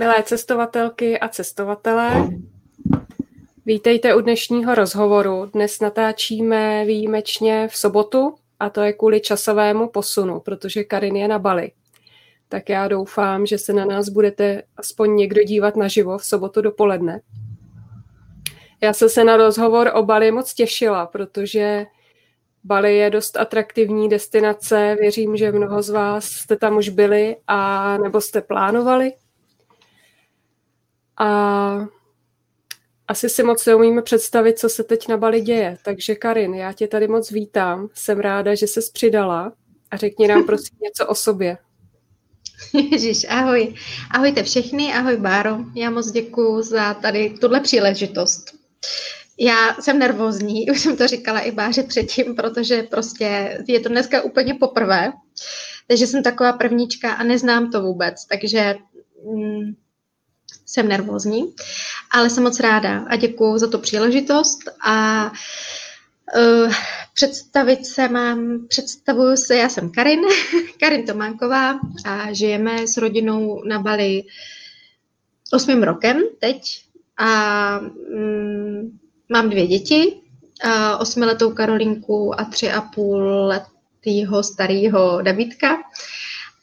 Milé cestovatelky a cestovatelé, vítejte u dnešního rozhovoru. Dnes natáčíme výjimečně v sobotu a to je kvůli časovému posunu, protože Karin je na Bali. Tak já doufám, že se na nás budete aspoň někdo dívat naživo v sobotu dopoledne. Já jsem se na rozhovor o Bali moc těšila, protože Bali je dost atraktivní destinace. Věřím, že mnoho z vás jste tam už byli a nebo jste plánovali. A asi si moc neumíme představit, co se teď na Bali děje. Takže Karin, já tě tady moc vítám. Jsem ráda, že se přidala a řekni nám prosím něco o sobě. Ježíš, ahoj. Ahojte všechny, ahoj Báro. Já moc děkuji za tady tuhle příležitost. Já jsem nervózní, už jsem to říkala i Báře předtím, protože prostě je to dneska úplně poprvé, takže jsem taková prvníčka a neznám to vůbec, takže mm, jsem nervózní, ale jsem moc ráda a děkuji za tu příležitost a uh, představit se mám, představuju se, já jsem Karin, Karin Tománková a žijeme s rodinou na Bali osmým rokem teď a um, mám dvě děti, osmiletou Karolinku a tři a půl letýho starého Davidka.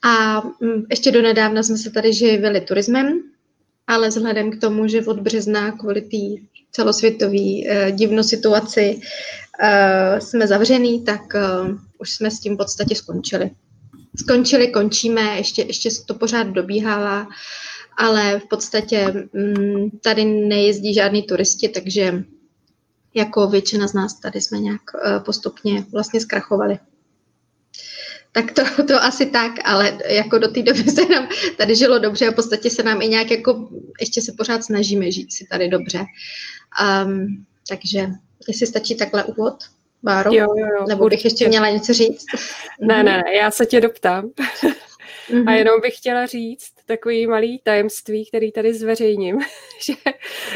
A um, ještě do nedávna jsme se tady živili turismem, ale vzhledem k tomu, že od března kvůli té celosvětové uh, divnou situaci uh, jsme zavřený, tak uh, už jsme s tím v podstatě skončili. Skončili, končíme, ještě, ještě to pořád dobíhává, ale v podstatě um, tady nejezdí žádní turisti, takže jako většina z nás tady jsme nějak uh, postupně vlastně zkrachovali. Tak to, to asi tak, ale jako do té doby se nám tady žilo dobře a v podstatě se nám i nějak jako, ještě se pořád snažíme žít si tady dobře. Um, takže jestli stačí takhle úvod, Báro? Jo, jo, jo. Nebo bych ještě měla něco říct? Ne, ne, ne, já se tě doptám. Mm-hmm. A jenom bych chtěla říct takový malý tajemství, který tady zveřejním, že,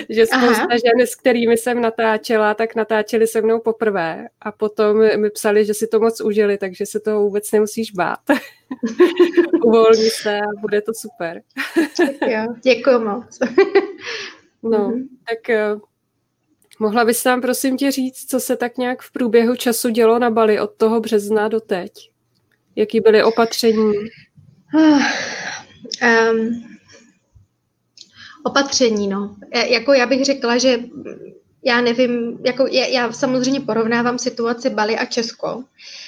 že spousta Aha. žen, s kterými jsem natáčela, tak natáčeli se mnou poprvé a potom mi psali, že si to moc užili, takže se toho vůbec nemusíš bát. Uvolni se a bude to super. jo, děkuji moc. no, mm-hmm. tak uh, mohla bys nám prosím tě říct, co se tak nějak v průběhu času dělo na Bali od toho března do teď? Jaký byly opatření? Um, opatření, no. Jako já bych řekla, že já nevím, jako já, já samozřejmě porovnávám situaci Bali a Česko.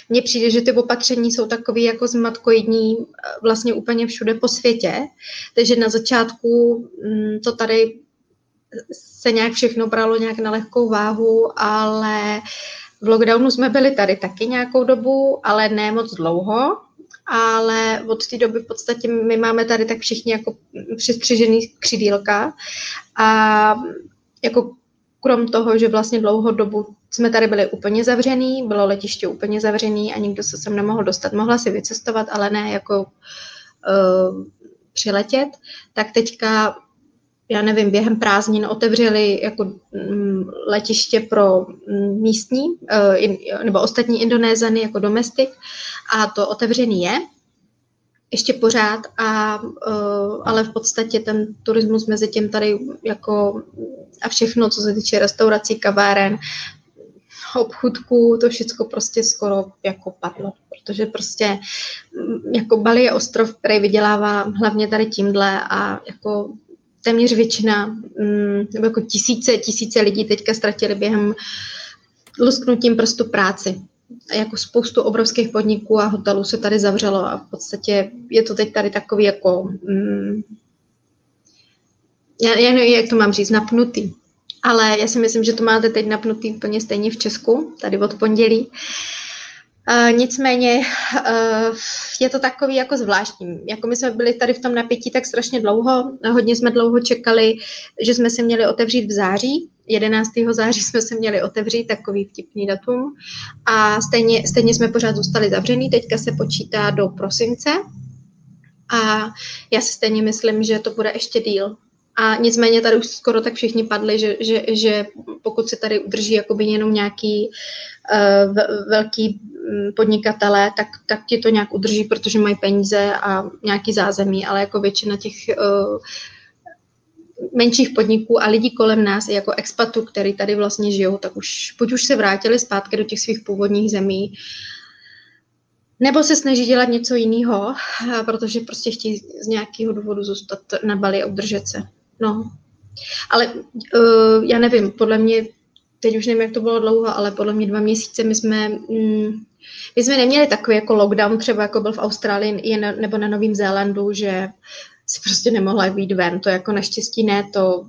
Mně přijde, že ty opatření jsou takový jako zmatkoidní eh, vlastně úplně všude po světě. Takže na začátku mm, to tady se nějak všechno bralo nějak na lehkou váhu, ale v lockdownu jsme byli tady taky nějakou dobu, ale ne moc dlouho ale od té doby v podstatě my máme tady tak všichni jako přistřižený křidílka a jako krom toho, že vlastně dlouho dobu jsme tady byli úplně zavřený, bylo letiště úplně zavřený a nikdo se sem nemohl dostat. Mohla si vycestovat, ale ne jako uh, přiletět, tak teďka já nevím, během prázdnin otevřeli jako mm, letiště pro mm, místní eh, nebo ostatní Indonézany jako domestik a to otevřený je ještě pořád, a, eh, ale v podstatě ten turismus mezi tím tady jako a všechno, co se týče restaurací, kaváren, obchudků, to všechno prostě skoro jako padlo, protože prostě mm, jako Bali je ostrov, který vydělává hlavně tady tímhle a jako téměř většina, mm, nebo jako tisíce, tisíce lidí teďka ztratili během lusknutím prstu práci. A jako spoustu obrovských podniků a hotelů se tady zavřelo a v podstatě je to teď tady takový jako, mm, já, já nevím, jak to mám říct, napnutý. Ale já si myslím, že to máte teď napnutý úplně stejně v Česku, tady od pondělí. Uh, nicméně uh, je to takový jako zvláštní. Jako my jsme byli tady v tom napětí tak strašně dlouho, hodně jsme dlouho čekali, že jsme se měli otevřít v září. 11. září jsme se měli otevřít, takový vtipný datum. A stejně, stejně jsme pořád zůstali zavřený, teďka se počítá do prosince. A já si stejně myslím, že to bude ještě díl. A nicméně tady už skoro tak všichni padli, že, že, že pokud se tady udrží jakoby jenom nějaký uh, velký Mm, podnikatelé, tak, tak ti to nějak udrží, protože mají peníze a nějaký zázemí, ale jako většina těch uh, menších podniků a lidí kolem nás, jako expatů, který tady vlastně žijou, tak už buď už se vrátili zpátky do těch svých původních zemí, nebo se snaží dělat něco jiného, protože prostě chtějí z nějakého důvodu zůstat na Bali a udržet se. No. Ale uh, já nevím, podle mě, teď už nevím, jak to bylo dlouho, ale podle mě dva měsíce my jsme, mm, my jsme neměli takový jako lockdown, třeba jako byl v Austrálii nebo na Novém Zélandu, že si prostě nemohla jít ven. To jako naštěstí ne, to,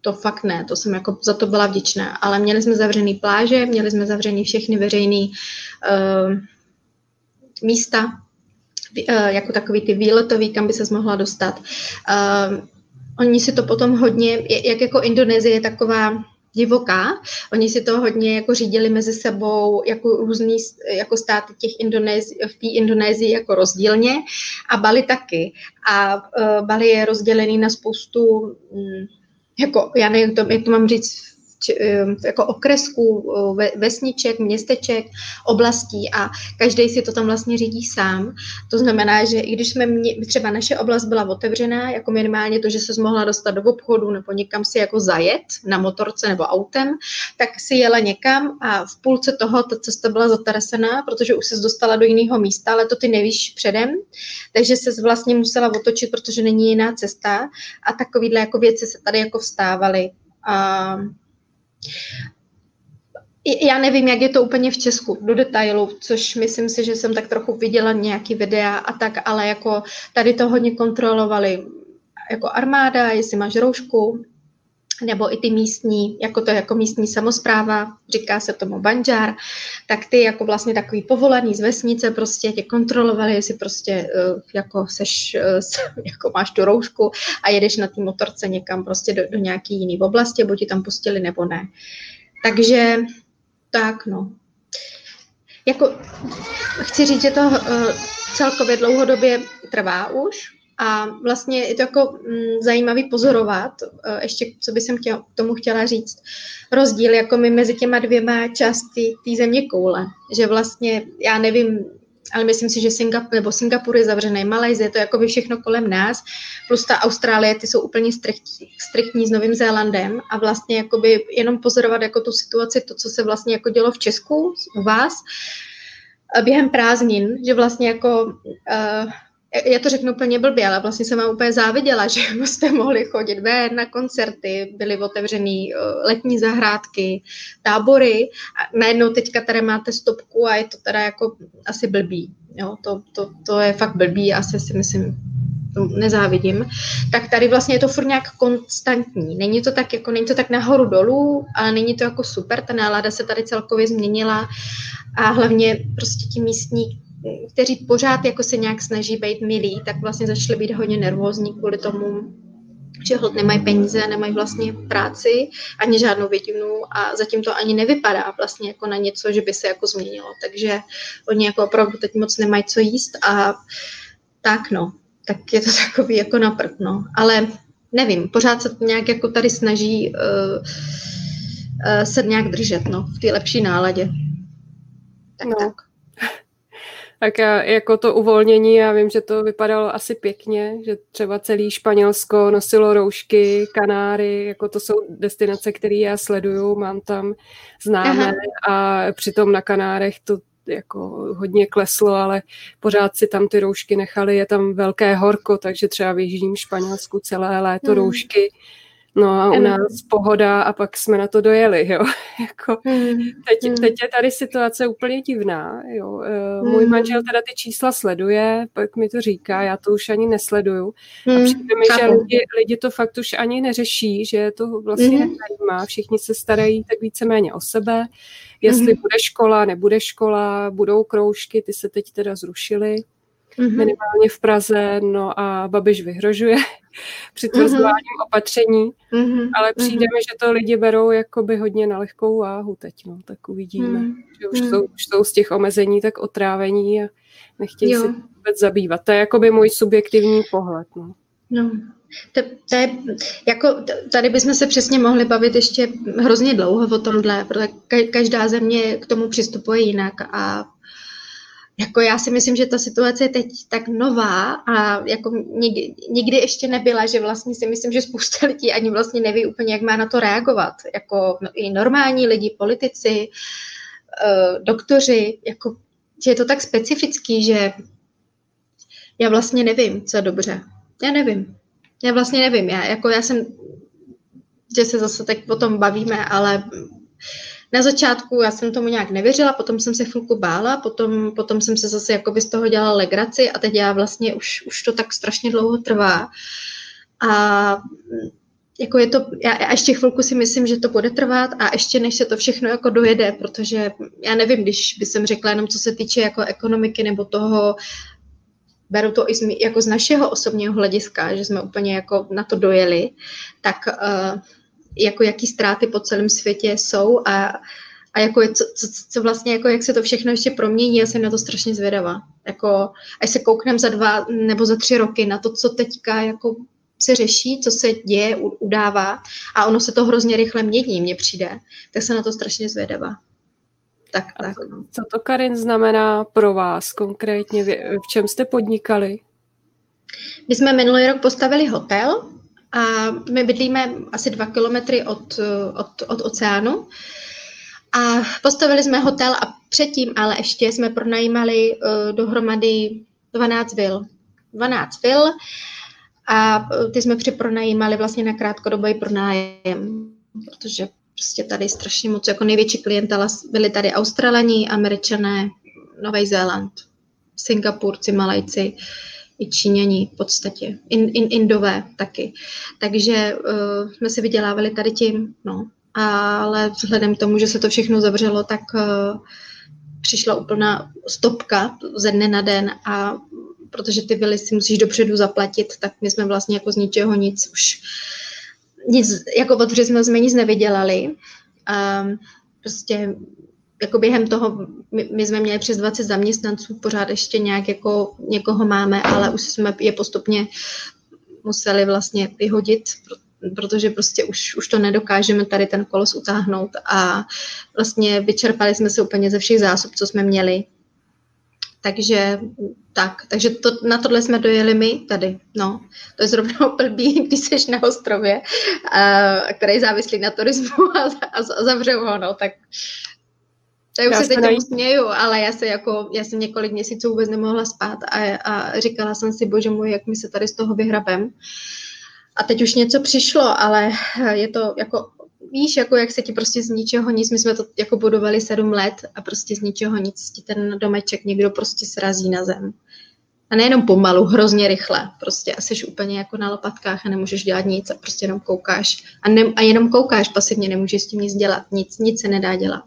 to fakt ne, to jsem jako za to byla vděčná. Ale měli jsme zavřený pláže, měli jsme zavřený všechny veřejné uh, místa, uh, jako takový ty výletový, kam by se mohla dostat. Oni si to potom hodně, jak jako Indonésie je taková divoká. Oni si to hodně jako řídili mezi sebou jako různý jako státy těch Indonézi, v té Indonésii jako rozdílně a Bali taky. A uh, Bali je rozdělený na spoustu um, jako, já nevím, to, jak to mám říct jako okresků, eh, vesniček, městeček, oblastí a každý si to tam vlastně řídí sám. To znamená, že i když jsme mě, třeba naše oblast byla otevřená, jako minimálně to, že se mohla dostat do obchodu nebo někam si jako zajet na motorce nebo autem, tak si jela někam a v půlce toho ta cesta byla zatarasená, protože už se dostala do jiného místa, ale to ty nevíš předem, takže se vlastně musela otočit, protože není jiná cesta a takovýhle jako věci se tady jako vstávaly. A já nevím, jak je to úplně v Česku, do detailu, což myslím si, že jsem tak trochu viděla nějaký videa a tak, ale jako tady to hodně kontrolovali jako armáda, jestli máš roušku, nebo i ty místní, jako to jako místní samozpráva, říká se tomu banjar, tak ty jako vlastně takový povolaný z vesnice prostě tě kontrolovali, jestli prostě uh, jako seš, uh, jako máš tu roušku a jedeš na té motorce někam prostě do, do nějaký jiný oblasti, buď ti tam pustili nebo ne. Takže tak no. Jako chci říct, že to uh, celkově dlouhodobě trvá už, a vlastně je to jako mm, zajímavý pozorovat, uh, ještě co by jsem chtěl, k tomu chtěla říct, rozdíl jako my mezi těma dvěma části té země koule, že vlastně, já nevím, ale myslím si, že Singapur, nebo Singapur je zavřený, Malajzie, to je jako by všechno kolem nás, plus ta Austrálie, ty jsou úplně striktní, striktní s Novým Zélandem a vlastně jakoby jenom pozorovat jako tu situaci, to, co se vlastně jako dělo v Česku u vás, během prázdnin, že vlastně jako uh, já to řeknu úplně blbě, ale vlastně jsem vám úplně záviděla, že jste mohli chodit ven na koncerty, byly otevřený eh, letní zahrádky, tábory a najednou teďka tady máte stopku a je to teda jako asi blbý. Jo, to, to, to je fakt blbý, asi si myslím, to nezávidím, tak tady vlastně je to furt nějak konstantní. Není to tak, jako, není to tak nahoru dolů, ale není to jako super, ta nálada se tady celkově změnila a hlavně prostě ti místní kteří pořád jako se nějak snaží být milí, tak vlastně začali být hodně nervózní kvůli tomu, že hod nemají peníze, nemají vlastně práci, ani žádnou větinu a zatím to ani nevypadá vlastně jako na něco, že by se jako změnilo. Takže oni jako opravdu teď moc nemají co jíst a tak no, tak je to takový jako na prd, no. Ale nevím, pořád se nějak jako tady snaží uh, uh, se nějak držet, no, v té lepší náladě. Tak, no. tak. Tak jako to uvolnění, já vím, že to vypadalo asi pěkně, že třeba celý Španělsko nosilo roušky, Kanáry, jako to jsou destinace, které já sleduju, mám tam známé Aha. a přitom na Kanárech to jako hodně kleslo, ale pořád si tam ty roušky nechali, je tam velké horko, takže třeba v Jižním Španělsku celé léto hmm. roušky No a u nás pohoda a pak jsme na to dojeli, jo. jako, mm. teď, mm. teď je tady situace úplně divná, jo. Mm. Můj manžel teda ty čísla sleduje, pak mi to říká, já to už ani nesleduju. A hmm. přijde mi, že lidi, lidi to fakt už ani neřeší, že to vlastně mm. nezajímá. Všichni se starají tak víceméně o sebe, jestli mm. bude škola, nebude škola, budou kroužky, ty se teď teda zrušily mm-hmm. minimálně v Praze, no a Babiš vyhrožuje přitvrzováním mm-hmm. opatření, mm-hmm. ale přijde mm-hmm. mi, že to lidi berou jakoby hodně na lehkou váhu teď, no, tak uvidíme, mm-hmm. že už, mm-hmm. jsou, už jsou z těch omezení tak otrávení a nechtějí jo. se vůbec zabývat. To je jakoby můj subjektivní pohled, no. No, to, to je, jako, tady bychom se přesně mohli bavit ještě hrozně dlouho o tomhle, protože každá země k tomu přistupuje jinak a jako já si myslím, že ta situace je teď tak nová a jako nikdy, nikdy ještě nebyla, že vlastně si myslím, že spousta lidí ani vlastně neví úplně, jak má na to reagovat. Jako no, i normální lidi, politici, uh, doktoři, jako, že je to tak specifický, že já vlastně nevím, co je dobře. Já nevím. Já vlastně nevím. Já, jako já jsem, že se zase tak o tom bavíme, ale na začátku já jsem tomu nějak nevěřila, potom jsem se chvilku bála, potom, potom jsem se zase jakoby z toho dělala legraci a teď já vlastně už, už to tak strašně dlouho trvá. A jako je to, já, já ještě chvilku si myslím, že to bude trvat a ještě než se to všechno jako dojede, protože já nevím, když by jsem řekla jenom co se týče jako ekonomiky nebo toho, beru to i z, jako z našeho osobního hlediska, že jsme úplně jako na to dojeli, tak uh, jako jaký ztráty po celém světě jsou a, a jako je, co, co, co, vlastně, jako jak se to všechno ještě promění, já jsem na to strašně zvědavá. Jako, až se kouknem za dva nebo za tři roky na to, co teďka jako se řeší, co se děje, udává a ono se to hrozně rychle mění, mně přijde, tak se na to strašně zvědavá. Tak, a tak, no. Co to, Karin, znamená pro vás konkrétně? V čem jste podnikali? My jsme minulý rok postavili hotel, a my bydlíme asi dva kilometry od, od, od oceánu. A postavili jsme hotel a předtím ale ještě jsme pronajímali uh, dohromady 12 vil. 12 vil a ty jsme připronajímali vlastně na krátkodobý pronájem, protože prostě tady strašně moc, jako největší klientela byli tady Australani, Američané, Nový Zéland, Singapurci, Malajci, uh, i Číňani v podstatě, in, in, Indové taky. Takže uh, jsme si vydělávali tady tím, no. Ale vzhledem k tomu, že se to všechno zavřelo, tak uh, přišla úplná stopka ze dne na den a protože ty vily si musíš dopředu zaplatit, tak my jsme vlastně jako z ničeho nic už nic, jako od jsme nic nevydělali. Um, prostě jako během toho, my, my jsme měli přes 20 zaměstnanců, pořád ještě nějak jako někoho máme, ale už jsme je postupně museli vlastně vyhodit, protože prostě už, už to nedokážeme tady ten kolos utáhnout a vlastně vyčerpali jsme se úplně ze všech zásob, co jsme měli. Takže tak, takže to, na tohle jsme dojeli my tady, no. To je zrovna blbý, když jsi na ostrově, a, který závislí na turismu a, a, a zavřou ho, no, tak já už já se teď tomu směju, ale já se jako, já jsem několik měsíců vůbec nemohla spát a, a říkala jsem si, bože můj, jak mi se tady z toho vyhrabem. A teď už něco přišlo, ale je to jako, víš, jako jak se ti prostě z ničeho nic, my jsme to jako budovali sedm let a prostě z ničeho nic ti ten domeček někdo prostě srazí na zem. A nejenom pomalu, hrozně rychle. Prostě asi jsi úplně jako na lopatkách a nemůžeš dělat nic a prostě jenom koukáš. A, ne, a jenom koukáš pasivně, nemůžeš s tím nic dělat. Nic, nic se nedá dělat.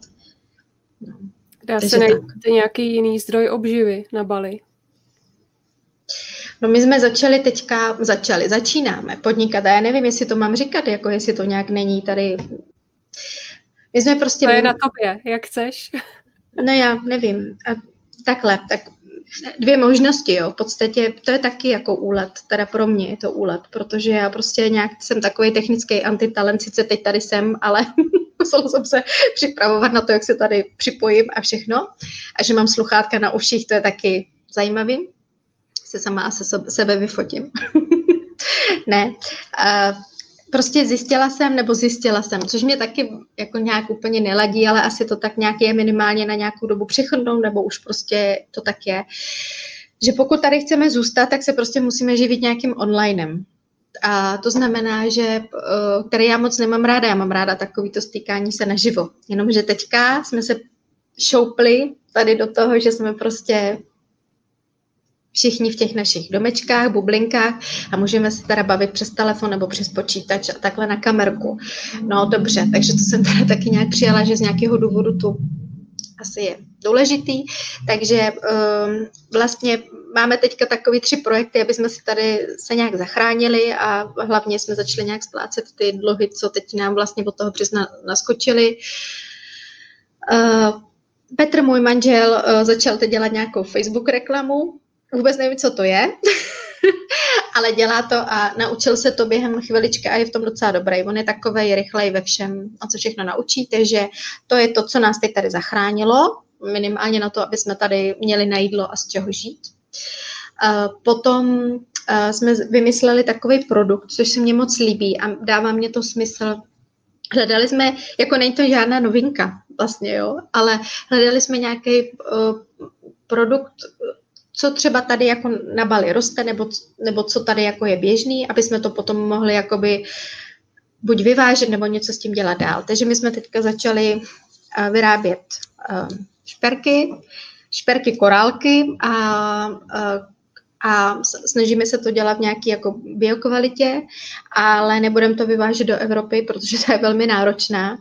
Dá Takže se najít nějaký jiný zdroj obživy na Bali? No my jsme začali teďka, začali, začínáme podnikat a já nevím, jestli to mám říkat, jako jestli to nějak není tady. My jsme prostě... To je na tobě, jak chceš. No já nevím. A takhle, tak dvě možnosti, jo. V podstatě to je taky jako úlet, teda pro mě je to úlet, protože já prostě nějak jsem takový technický antitalent, sice teď tady jsem, ale musela jsem se připravovat na to, jak se tady připojím a všechno. A že mám sluchátka na uších, to je taky zajímavý. Se sama se sebe vyfotím. ne. Uh, prostě zjistila jsem, nebo zjistila jsem, což mě taky jako nějak úplně neladí, ale asi to tak nějak je minimálně na nějakou dobu přechodnou, nebo už prostě to tak je, že pokud tady chceme zůstat, tak se prostě musíme živit nějakým onlinem. A to znamená, že eh, který já moc nemám ráda, já mám ráda takovýto stýkání se naživo. Jenomže teďka jsme se šoupli tady do toho, že jsme prostě všichni v těch našich domečkách, bublinkách a můžeme se teda bavit přes telefon nebo přes počítač a takhle na kamerku. No dobře, takže to jsem teda taky nějak přijala, že z nějakého důvodu tu asi je důležitý. Takže um, vlastně máme teďka takový tři projekty, aby jsme si tady se nějak zachránili a hlavně jsme začali nějak splácet ty dluhy, co teď nám vlastně od toho března naskočili. Uh, Petr, můj manžel, uh, začal teď dělat nějakou Facebook reklamu. Vůbec nevím, co to je, ale dělá to a naučil se to během chviličky a je v tom docela dobrý. On je takový rychlej ve všem, a co všechno naučí, takže to je to, co nás teď tady zachránilo minimálně na to, aby jsme tady měli na jídlo a z čeho žít. Potom jsme vymysleli takový produkt, což se mně moc líbí a dává mě to smysl. Hledali jsme, jako není to žádná novinka vlastně, jo, ale hledali jsme nějaký uh, produkt, co třeba tady jako na Bali roste, nebo, nebo co tady jako je běžný, aby jsme to potom mohli jakoby buď vyvážet, nebo něco s tím dělat dál. Takže my jsme teďka začali vyrábět šperky, šperky korálky a uh, a snažíme se to dělat v nějaké jako biokvalitě, ale nebudeme to vyvážet do Evropy, protože to je velmi náročná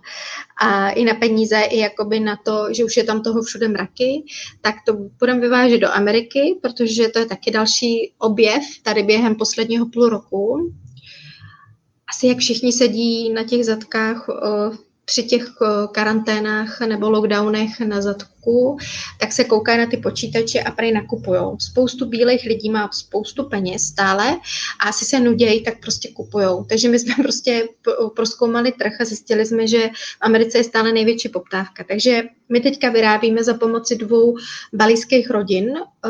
a i na peníze, i jakoby na to, že už je tam toho všude mraky, tak to budeme vyvážet do Ameriky, protože to je taky další objev tady během posledního půl roku. Asi jak všichni sedí na těch zadkách při těch eh, karanténách nebo lockdownech na zadku, tak se koukají na ty počítače a prej nakupují. Spoustu bílých lidí má spoustu peněz stále a asi se nudějí, tak prostě kupují. Takže my jsme prostě proskoumali trh a zjistili jsme, že v Americe je stále největší poptávka. Takže my teďka vyrábíme za pomoci dvou balijských rodin eh,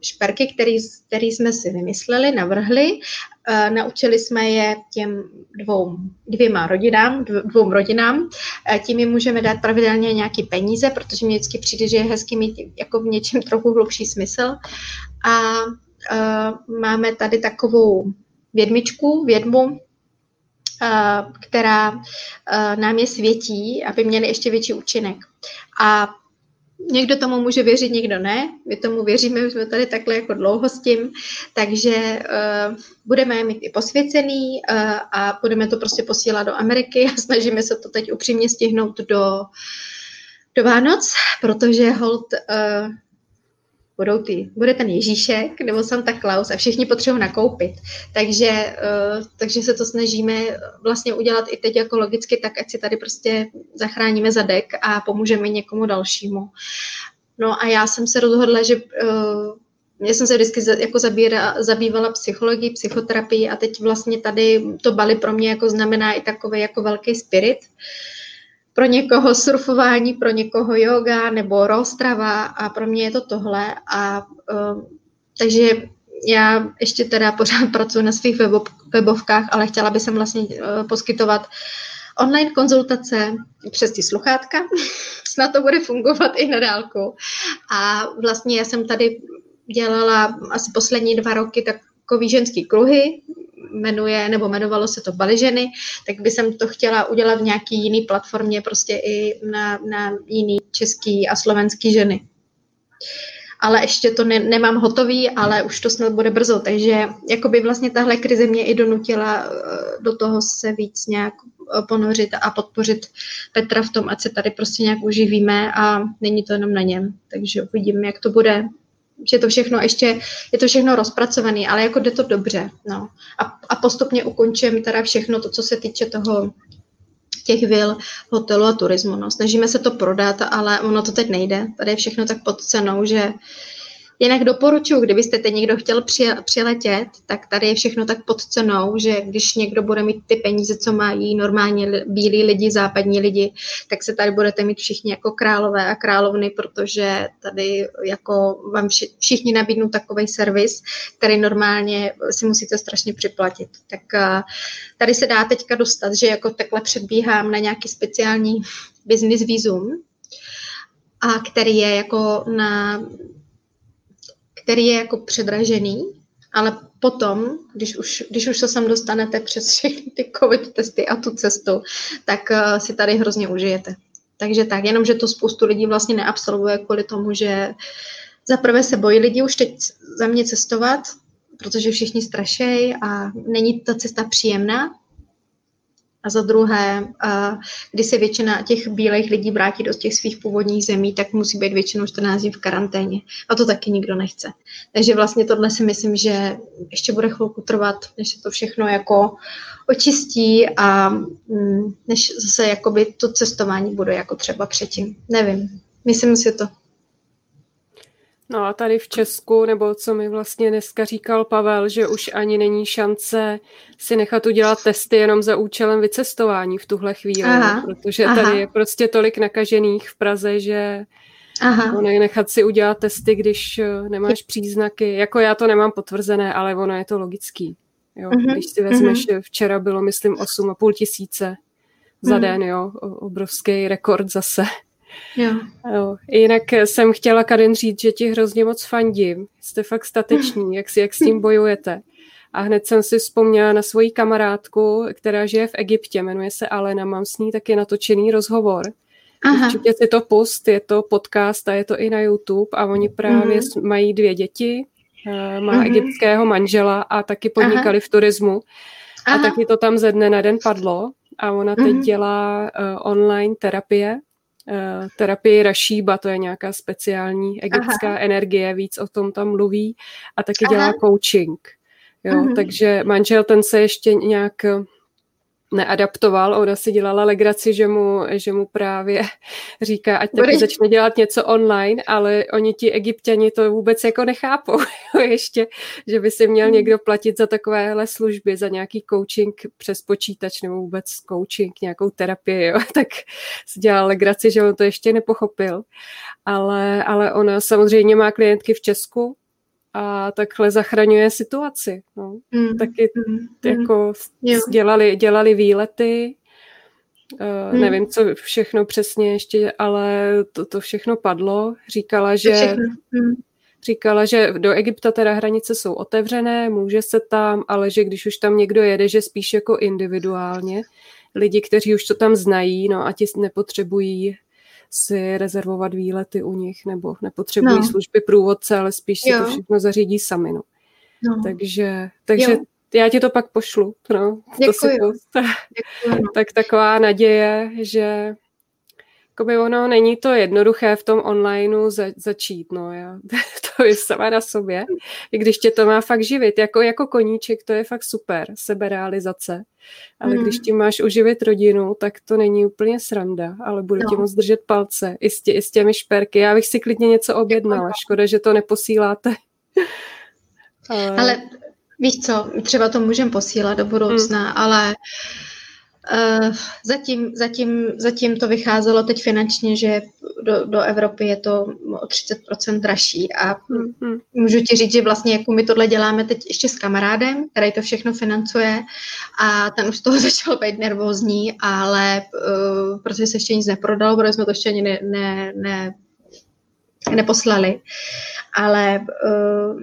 šperky, který, který jsme si vymysleli, navrhli Uh, naučili jsme je těm dvou, dvěma rodinám, dvou rodinám. Uh, tím jim můžeme dát pravidelně nějaký peníze, protože mě vždycky přijde, že je hezky mít jako v něčem trochu hlubší smysl. A máme tady takovou vědmičku, vědmu, která nám je světí, aby měli ještě větší účinek. A Někdo tomu může věřit, někdo ne. My tomu věříme, už jsme tady takhle jako dlouho s tím, takže uh, budeme mít i posvěcený a budeme to prostě posílat do Ameriky a snažíme se to teď upřímně stihnout do, do Vánoc, protože hold budou ty, bude ten Ježíšek nebo Santa Claus a všichni potřebují nakoupit. Takže, uh, takže se to snažíme vlastně udělat i teď jako logicky tak, ať si tady prostě zachráníme zadek a pomůžeme někomu dalšímu. No a já jsem se rozhodla, že uh, já jsem se vždycky jako zabíra, zabývala psychologií, psychoterapii a teď vlastně tady to Bali pro mě jako znamená i takový jako velký spirit. Uh, pro někoho surfování, pro někoho yoga nebo rostrava a pro mě je to tohle. A uh, takže já ještě teda pořád pracuji na svých webov, webovkách, ale chtěla bych vlastně uh, poskytovat online konzultace přes ty sluchátka. Snad to bude fungovat i na dálku. A vlastně já jsem tady dělala asi poslední dva roky takový ženský kruhy, jmenuje, nebo jmenovalo se to Baliženy, tak by jsem to chtěla udělat v nějaký jiný platformě, prostě i na, na jiný český a slovenský ženy. Ale ještě to ne, nemám hotový, ale už to snad bude brzo, takže jakoby vlastně tahle krize mě i donutila eh, do toho se víc nějak eh, ponořit a podpořit Petra v tom, ať se tady prostě nějak uživíme a není to jenom na něm. Takže uvidíme, jak to bude že to všechno ještě, je to všechno rozpracované, ale jako jde to dobře. No. A, a postupně ukončím teda všechno to, co se týče toho těch vil, hotelu a turismu. No. Snažíme se to prodat, ale ono to teď nejde. Tady je všechno tak pod cenou, že Jinak doporučuji, kdybyste teď někdo chtěl přiletět, tak tady je všechno tak pod cenou, že když někdo bude mít ty peníze, co mají normálně bílí lidi, západní lidi, tak se tady budete mít všichni jako králové a královny, protože tady jako vám všichni nabídnou takový servis, který normálně si musíte strašně připlatit. Tak tady se dá teďka dostat, že jako takhle předbíhám na nějaký speciální business visum, a který je jako na který je jako předražený, ale potom, když už, když už se sem dostanete přes všechny ty covid testy a tu cestu, tak uh, si tady hrozně užijete. Takže tak, jenom, že to spoustu lidí vlastně neabsolvuje kvůli tomu, že zaprvé se bojí lidi už teď za mě cestovat, protože všichni strašejí a není ta cesta příjemná, a za druhé, když se většina těch bílých lidí vrátí do těch svých původních zemí, tak musí být většinou 14 dní v karanténě. A to taky nikdo nechce. Takže vlastně tohle si myslím, že ještě bude chvilku trvat, než se to všechno jako očistí a mm, než zase jakoby to cestování bude jako třeba předtím. Nevím. Myslím si to. No a tady v Česku, nebo co mi vlastně dneska říkal Pavel, že už ani není šance si nechat udělat testy jenom za účelem vycestování v tuhle chvíli, aha, protože aha. tady je prostě tolik nakažených v Praze, že Aha. Jako nechat si udělat testy, když eh, nemáš příznaky. Jako já to nemám potvrzené, ale ono je to logický. Jo? Uh-huh. Když si vezmeš, uh-huh. včera bylo, myslím, 8,5 tisíce za uh-huh. den, jo, obrovský rekord zase. Jo. jo. Jinak jsem chtěla, Karin, říct, že ti hrozně moc fandím. Jste fakt stateční, jak, si, jak s tím bojujete. A hned jsem si vzpomněla na svoji kamarádku, která žije v Egyptě, jmenuje se Alena, mám s ní taky natočený rozhovor. Aha. Určitě si to pust, je to podcast a je to i na YouTube a oni právě mm. mají dvě děti, eh, má mm. egyptského manžela a taky podnikali Aha. v turismu. A Aha. taky to tam ze dne na den padlo a ona teď mm. dělá uh, online terapie, terapii Rašíba, to je nějaká speciální egyptská Aha. energie, víc o tom tam mluví a taky Aha. dělá coaching. Jo, mm-hmm. takže manžel ten se ještě nějak neadaptoval. Ona si dělala legraci, že mu, že mu právě říká, ať taky začne dělat něco online, ale oni ti egyptěni to vůbec jako nechápou ještě, že by si měl hmm. někdo platit za takovéhle služby, za nějaký coaching přes počítač nebo vůbec coaching, nějakou terapii, jo. tak si dělala legraci, že on to ještě nepochopil. Ale, ale ona samozřejmě má klientky v Česku, a takhle zachraňuje situaci. No. Mm. Taky mm. jako mm. dělali, dělali výlety, uh, mm. nevím, co všechno přesně ještě, ale to, to všechno padlo. Říkala, že mm. říkala, že do Egypta teda hranice jsou otevřené, může se tam, ale že když už tam někdo jede, že spíš jako individuálně, lidi, kteří už to tam znají, no a ti nepotřebují si rezervovat výlety u nich nebo nepotřebují no. služby průvodce, ale spíš si jo. to všechno zařídí sami. No. No. Takže, takže jo. já ti to pak pošlu. No. To si to, Děkuju. tak taková naděje, že Jakoby ono není to jednoduché v tom onlineu za, začít, no já, to je sama na sobě, i když tě to má fakt živit, jako, jako koníček, to je fakt super, seberealizace, ale mm. když ti máš uživit rodinu, tak to není úplně sranda, ale budu no. ti moc držet palce, i s, tě, i s těmi šperky, já bych si klidně něco objednala, škoda, že to neposíláte. ale... ale víš co, třeba to můžeme posílat do budoucna, mm. ale Uh, zatím, zatím, zatím to vycházelo teď finančně, že do, do Evropy je to o 30% dražší a mm-hmm. můžu ti říct, že vlastně jako my tohle děláme teď ještě s kamarádem, který to všechno financuje a ten už z toho začal být nervózní, ale uh, protože se ještě nic neprodalo, protože jsme to ještě ani ne, ne, ne, neposlali. Ale uh,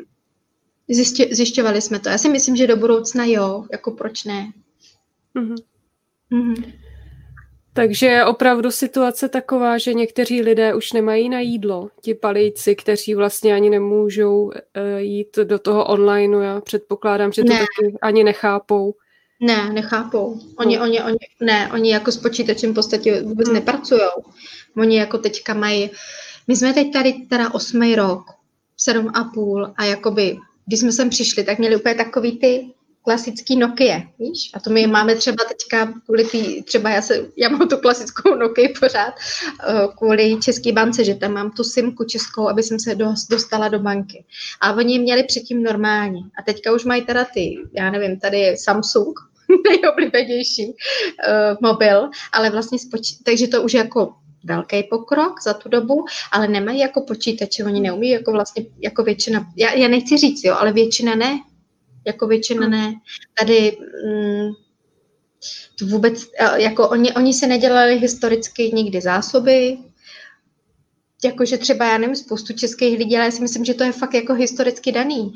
zjišťo, zjišťovali jsme to. Já si myslím, že do budoucna jo, jako proč ne. Mm-hmm. Mm-hmm. Takže je opravdu situace taková, že někteří lidé už nemají na jídlo. Ti palíci, kteří vlastně ani nemůžou uh, jít do toho onlineu. Já předpokládám, že to ne. taky ani nechápou. Ne, nechápou. Oni, no. oni, oni, ne, oni jako s počítačem v podstatě vůbec hmm. nepracují. Oni jako teďka mají, my jsme teď tady teda osmý rok, sedm a půl a jakoby, když jsme sem přišli, tak měli úplně takový ty klasický Nokia, víš? A to my máme třeba teďka kvůli tý, třeba já, se, já mám tu klasickou Nokia pořád, uh, kvůli České bance, že tam mám tu simku českou, aby jsem se dostala do banky. A oni měli předtím normálně. A teďka už mají teda ty, já nevím, tady je Samsung, nejoblíbenější uh, mobil, ale vlastně spoč- takže to už jako velký pokrok za tu dobu, ale nemají jako počítače, oni neumí jako vlastně, jako většina, já, já nechci říct, jo, ale většina ne, jako většina ne. Tady mm, to vůbec, jako oni, oni se nedělali historicky nikdy zásoby, jakože třeba, já nevím, spoustu českých lidí, ale já si myslím, že to je fakt jako historicky daný.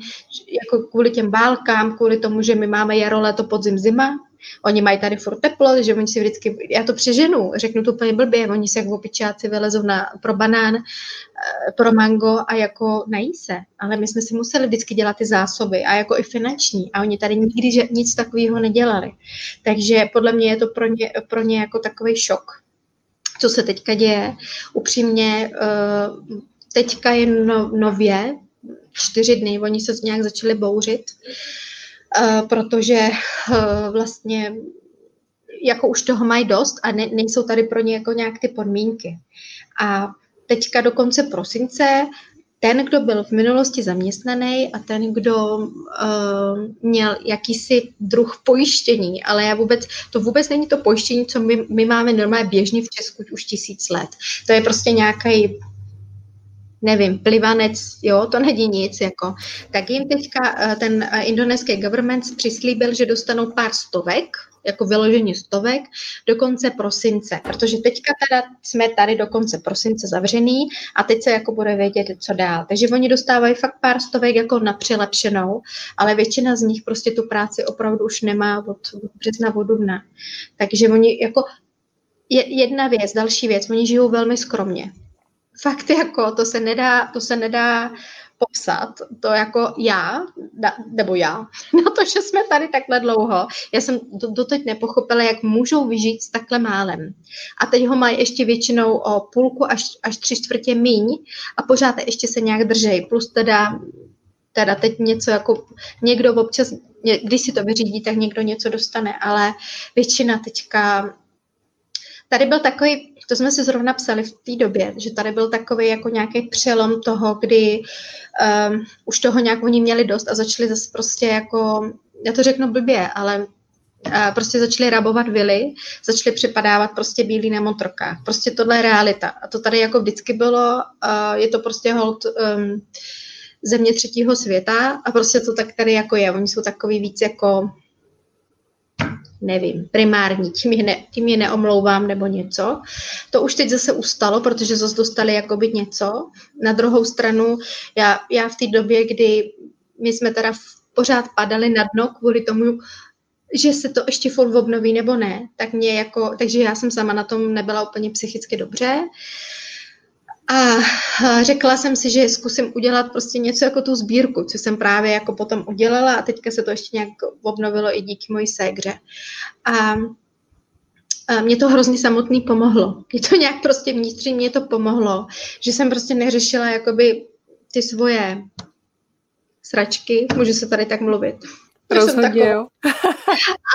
Jako kvůli těm válkám, kvůli tomu, že my máme jaro, leto, podzim, zima, Oni mají tady furt teplo, že oni si vždycky, já to přeženu, řeknu to úplně blbě, oni se jak opičáci vylezou na, pro banán, eh, pro mango a jako nají se. Ale my jsme si museli vždycky dělat ty zásoby a jako i finanční a oni tady nikdy že nic takového nedělali. Takže podle mě je to pro ně, pro ně jako takový šok, co se teďka děje. Upřímně, eh, teďka je no, nově, čtyři dny, oni se nějak začali bouřit Eh, protože eh, vlastně jako už toho mají dost a ne, nejsou tady pro ně jako nějak ty podmínky. A teďka do konce prosince ten, kdo byl v minulosti zaměstnaný a ten, kdo uh, měl jakýsi druh pojištění, ale já vůbec, to vůbec není to pojištění, co my, my máme normálně běžně v Česku už tisíc let. To je prostě nějaký nevím, plivanec, jo, to není nic, jako. Tak jim teďka eh, ten eh, indonéský government přislíbil, že dostanou pár stovek, jako vyložení stovek, do konce prosince, protože teďka teda jsme tady do konce prosince zavřený a teď se jako bude vědět, co dál. Takže oni dostávají fakt pár stovek jako na přilepšenou, ale většina z nich prostě tu práci opravdu už nemá od, od března od dubna. Takže oni jako jedna věc, další věc, oni žijou velmi skromně fakt jako, to se nedá, to se nedá popsat, to jako já, nebo já, na to, že jsme tady takhle dlouho, já jsem doteď nepochopila, jak můžou vyžít s takhle málem. A teď ho mají ještě většinou o půlku až, až tři čtvrtě míň a pořád ještě se nějak držej. Plus teda, teda teď něco jako někdo občas, když si to vyřídí, tak někdo něco dostane, ale většina teďka Tady byl takový, to jsme si zrovna psali v té době, že tady byl takový jako nějaký přelom toho, kdy um, už toho nějak oni měli dost a začali zase prostě jako, já to řeknu blbě, ale uh, prostě začali rabovat vily, začali připadávat prostě bílí na motorkách. Prostě tohle je realita. A to tady jako vždycky bylo, uh, je to prostě hold um, země třetího světa a prostě to tak tady jako je. Oni jsou takový víc jako nevím, primární, tím je, ne, tím je neomlouvám nebo něco. To už teď zase ustalo, protože zase dostali jakoby něco. Na druhou stranu, já, já v té době, kdy my jsme teda pořád padali na dno kvůli tomu, že se to ještě furt obnoví nebo ne, tak mě jako, takže já jsem sama na tom nebyla úplně psychicky dobře. Uh, a řekla jsem si, že zkusím udělat prostě něco jako tu sbírku, co jsem právě jako potom udělala a teďka se to ještě nějak obnovilo i díky mojí ségře. A mě to hrozně samotný pomohlo. Mě to nějak prostě vnitřně mě to pomohlo, že jsem prostě neřešila jakoby ty svoje sračky, můžu se tady tak mluvit, Rozhodně, jo.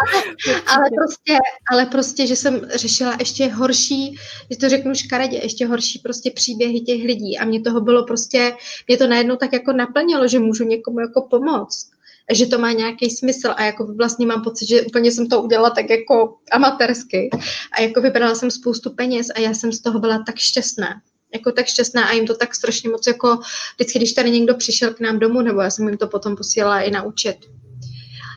ale, ale, prostě, ale prostě, že jsem řešila ještě horší, že to řeknu škaredě, ještě horší prostě příběhy těch lidí. A mě toho bylo prostě, mě to najednou tak jako naplnilo, že můžu někomu jako pomoct. A že to má nějaký smysl. A jako vlastně mám pocit, že úplně jsem to udělala tak jako amatérsky. A jako vybrala jsem spoustu peněz a já jsem z toho byla tak šťastná. Jako tak šťastná a jim to tak strašně moc jako vždycky, když tady někdo přišel k nám domů, nebo já jsem jim to potom posílala i na účet,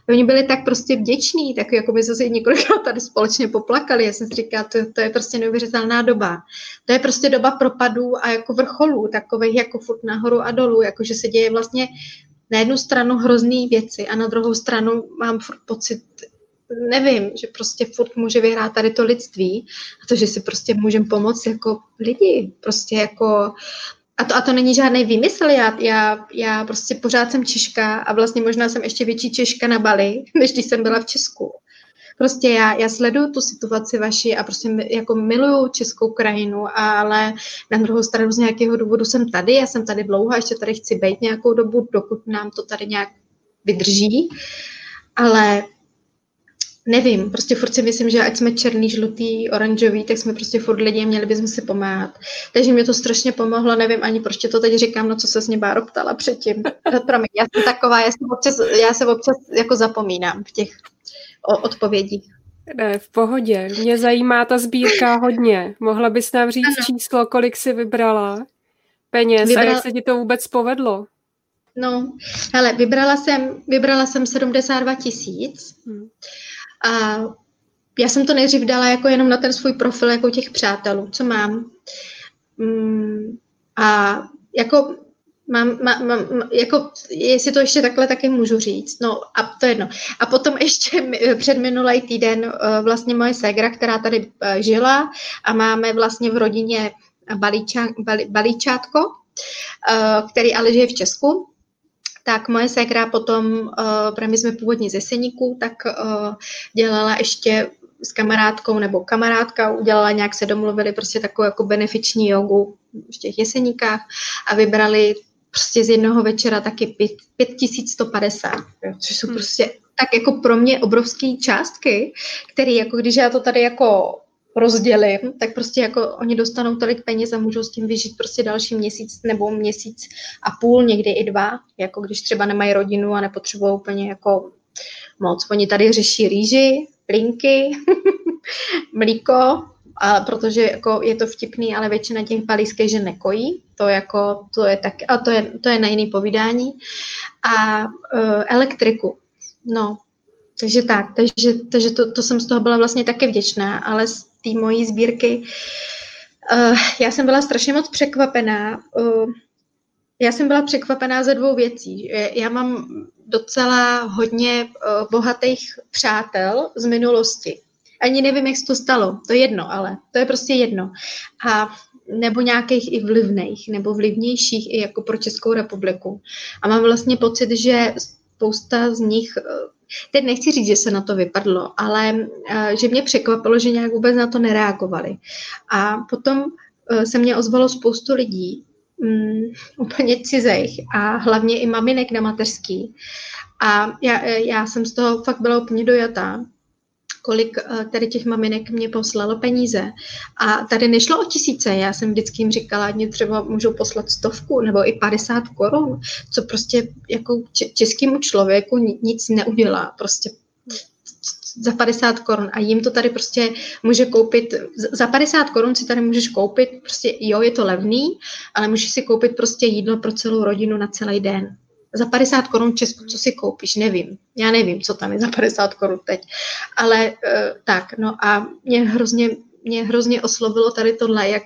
oni byli tak prostě vděční, tak jako my jsme se několikrát tady společně poplakali. Já jsem si říkala, to, to je prostě neuvěřitelná doba. To je prostě doba propadů a jako vrcholů, takových jako furt nahoru a dolů, jako že se děje vlastně na jednu stranu hrozný věci a na druhou stranu mám furt pocit, nevím, že prostě furt může vyhrát tady to lidství a to, že si prostě můžeme pomoct jako lidi, prostě jako a to, a to není žádný výmysl, já, já, já prostě pořád jsem Češka a vlastně možná jsem ještě větší Češka na Bali, než když jsem byla v Česku. Prostě já, já sleduju tu situaci vaši a prostě jako miluju českou krajinu, ale na druhou stranu z nějakého důvodu jsem tady, já jsem tady dlouho a ještě tady chci být nějakou dobu, dokud nám to tady nějak vydrží. Ale nevím, prostě furt si myslím, že ať jsme černý, žlutý, oranžový, tak jsme prostě furt lidi a měli bychom si pomáhat. Takže mě to strašně pomohlo, nevím ani proč to teď říkám, no co se s mě Báro ptala předtím. Promiň, já jsem taková, já se občas, já se občas jako zapomínám v těch odpovědích. Ne, v pohodě. Mě zajímá ta sbírka hodně. Mohla bys nám říct ano. číslo, kolik jsi vybrala peněz Vybrala... a jak se ti to vůbec povedlo? No, hele, vybrala jsem, vybrala jsem 72 tisíc. Hmm. A já jsem to nejdřív dala jako jenom na ten svůj profil jako těch přátelů, co mám. Mm, a jako mám, mám, mám, jako, jestli to ještě takhle taky můžu říct, no a to jedno. A potom ještě před minulý týden eh, vlastně moje ségra, která tady eh, žila a máme vlastně v rodině balíča, balí, balíčátko, eh, který ale žije v Česku, tak moje ségra potom, uh, protože my jsme původně ze Seníku, tak uh, dělala ještě s kamarádkou nebo kamarádka udělala, nějak se domluvili prostě takovou jako benefiční jogu v těch jeseníkách a vybrali prostě z jednoho večera taky 5150, což jsou hmm. prostě tak jako pro mě obrovské částky, které jako když já to tady jako rozdělím, tak prostě jako oni dostanou tolik peněz a můžou s tím vyžít prostě další měsíc nebo měsíc a půl, někdy i dva, jako když třeba nemají rodinu a nepotřebují úplně jako moc. Oni tady řeší rýži, plinky, mlíko, a protože jako je to vtipný, ale většina těch balíských že nekojí, to, jako, to je tak, a to je, to je na jiný povídání. A uh, elektriku, no, takže tak, takže, takže to, to jsem z toho byla vlastně také vděčná, ale té mojí sbírky uh, já jsem byla strašně moc překvapená. Uh, já jsem byla překvapená ze dvou věcí. Já mám docela hodně uh, bohatých přátel z minulosti. Ani nevím, jak se to stalo. To je jedno, ale to je prostě jedno. A nebo nějakých i vlivných, nebo vlivnějších i jako pro Českou republiku. A mám vlastně pocit, že spousta z nich, eh, teď nechci říct, že se na to vypadlo, ale eh, že mě překvapilo, že nějak vůbec na to nereagovali. A potom eh, se mě ozvalo spoustu lidí, um, úplně cizejch a hlavně i maminek na mateřský. A já, já jsem z toho fakt byla úplně dojatá, kolik eh, tady těch maminek mě poslalo peníze. A tady nešlo o tisíce, já jsem vždycky jim říkala, že třeba můžou poslat stovku nebo i 50 korun, co prostě jako českému člověku nic neudělá. Prostě za 50 korun a jim to tady prostě může koupit, za 50 korun si tady můžeš koupit, prostě jo, je to levný, ale můžeš si koupit prostě jídlo pro celou rodinu na celý den za 50 korun Česku, co si koupíš, nevím. Já nevím, co tam je za 50 korun teď. Ale uh, tak, no a mě hrozně, mě hrozně oslovilo tady tohle, jak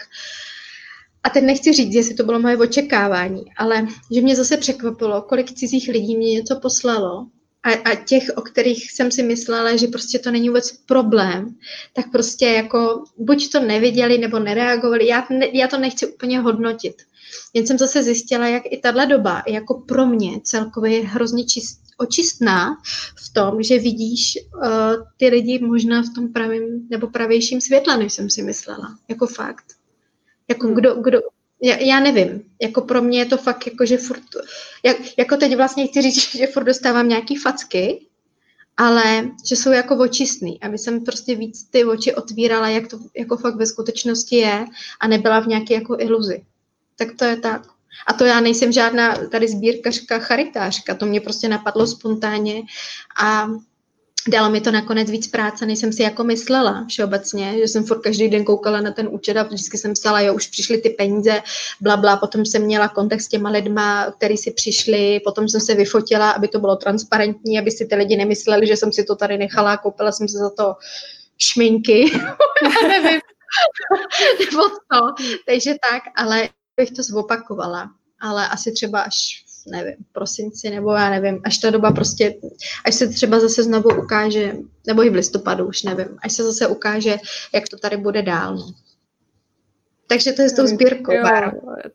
a teď nechci říct, jestli to bylo moje očekávání, ale že mě zase překvapilo, kolik cizích lidí mě něco poslalo a, a těch, o kterých jsem si myslela, že prostě to není vůbec problém, tak prostě jako buď to neviděli nebo nereagovali. Já, ne, já to nechci úplně hodnotit. Jen jsem zase zjistila, jak i tahle doba jako pro mě celkově je hrozně čist, očistná v tom, že vidíš uh, ty lidi možná v tom pravým nebo pravějším světle, než jsem si myslela. Jako fakt. Jako hmm. kdo, kdo, já, já nevím, jako pro mě je to fakt jako, že furt, jak, jako teď vlastně chci říct, že furt dostávám nějaký facky, ale že jsou jako očistný, aby jsem prostě víc ty oči otvírala, jak to jako fakt ve skutečnosti je a nebyla v nějaké jako iluzi tak to je tak. A to já nejsem žádná tady sbírkařka, charitářka, to mě prostě napadlo spontánně a dalo mi to nakonec víc práce, než jsem si jako myslela všeobecně, že jsem furt každý den koukala na ten účet a vždycky jsem psala, jo, už přišly ty peníze, bla, bla, potom jsem měla kontakt s těma lidma, který si přišli, potom jsem se vyfotila, aby to bylo transparentní, aby si ty lidi nemysleli, že jsem si to tady nechala, koupila jsem si za to šminky, nevím, nebo to, takže tak, ale bych to zopakovala, ale asi třeba až nevím, prosinci, nebo já nevím, až ta doba prostě, až se třeba zase znovu ukáže, nebo i v listopadu, už nevím, až se zase ukáže, jak to tady bude dál. No. Takže to je s tou sbírkou. Jo,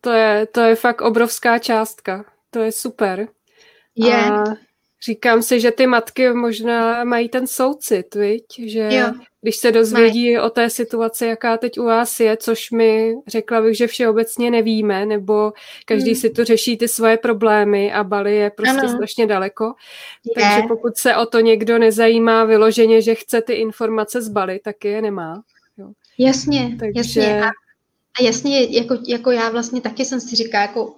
to, je, to je fakt obrovská částka. To je super. Je. A říkám si, že ty matky možná mají ten soucit, viď? že jo. když se dozvědí Mají. o té situaci, jaká teď u vás je, což my řekla bych, že všeobecně nevíme, nebo každý hmm. si tu řeší ty svoje problémy a Bali je prostě ano. strašně daleko. Je. Takže pokud se o to někdo nezajímá vyloženě, že chce ty informace z Bali, tak je nemá. Jo. Jasně, Takže... jasně. A a jasně, jako, jako já vlastně taky jsem si říkala, jako,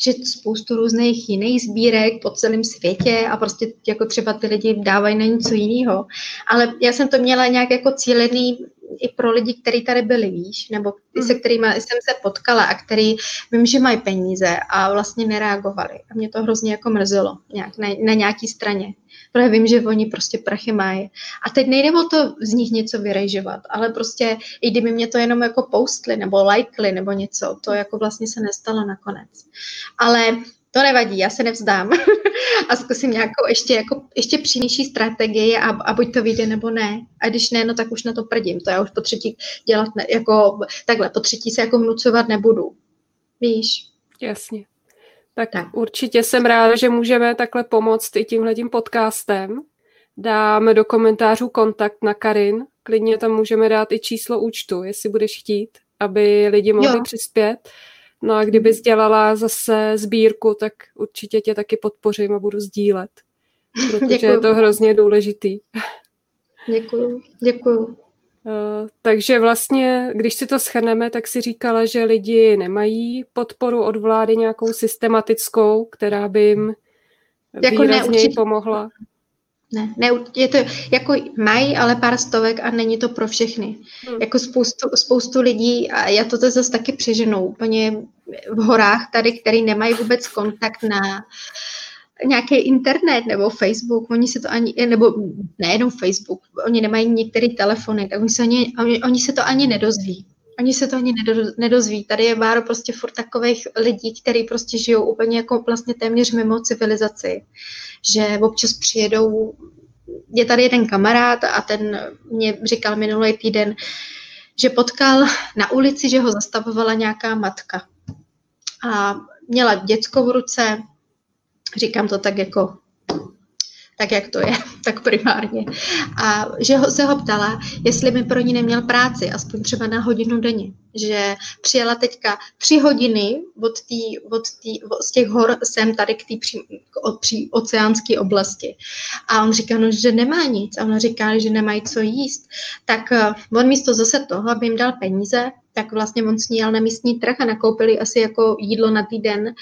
že spoustu různých jiných sbírek po celém světě a prostě jako třeba ty lidi dávají na něco jiného. Ale já jsem to měla nějak jako cílený i pro lidi, kteří tady byli, víš, nebo ty, se hmm. kterými jsem se potkala a který vím, že mají peníze a vlastně nereagovali. A mě to hrozně jako mrzelo nějak, na, na nějaký straně protože vím, že oni prostě prachy mají. A teď nejde o to z nich něco vyrejžovat, ale prostě i kdyby mě to jenom jako postli nebo lajkli nebo něco, to jako vlastně se nestalo nakonec. Ale to nevadí, já se nevzdám a zkusím nějakou ještě, jako, ještě přímější strategii a, a buď to vyjde nebo ne. A když ne, no tak už na to prdím. To já už po třetí dělat, ne, jako takhle, po třetí se jako vnucovat nebudu. Víš? Jasně. Tak, tak určitě jsem ráda, že můžeme takhle pomoct i tímhletím podcastem. Dáme do komentářů kontakt na Karin. Klidně tam můžeme dát i číslo účtu, jestli budeš chtít, aby lidi mohli jo. přispět. No a kdybys dělala zase sbírku, tak určitě tě taky podpořím a budu sdílet. Protože děkuju. je to hrozně důležitý. Děkuju, děkuju. Eh, takže vlastně, když si to schrneme, tak si říkala, že lidi nemají podporu od vlády nějakou systematickou, která by jim jako výrazněji pomohla. ne, ne, je to jako mají, ale pár stovek a není to pro všechny. Hmm. Jako spoustu, spoustu lidí, a já to zase taky přeženu úplně v horách tady, který nemají vůbec kontakt na nějaký internet nebo Facebook, oni se to ani, nebo nejenom Facebook, oni nemají některé telefony, tak oni se, ani, oni, oni se to ani nedozví. Oni se to ani nedozví. Tady je Báro prostě furt takových lidí, kteří prostě žijou úplně jako vlastně téměř mimo civilizaci. Že občas přijedou, je tady jeden kamarád a ten mě říkal minulý týden, že potkal na ulici, že ho zastavovala nějaká matka. A měla děcko v ruce, říkám to tak jako tak jak to je, tak primárně. A že ho, se ho ptala, jestli by pro ní neměl práci, aspoň třeba na hodinu denně. Že přijela teďka tři hodiny od, tý, od, tý, z těch hor sem tady k té oceánské oblasti. A on říká, no, že nemá nic. A ona říká, že nemají co jíst. Tak eh, on místo zase toho, aby jim dal peníze, tak vlastně on s ní jel na místní trh a nakoupili asi jako jídlo na týden.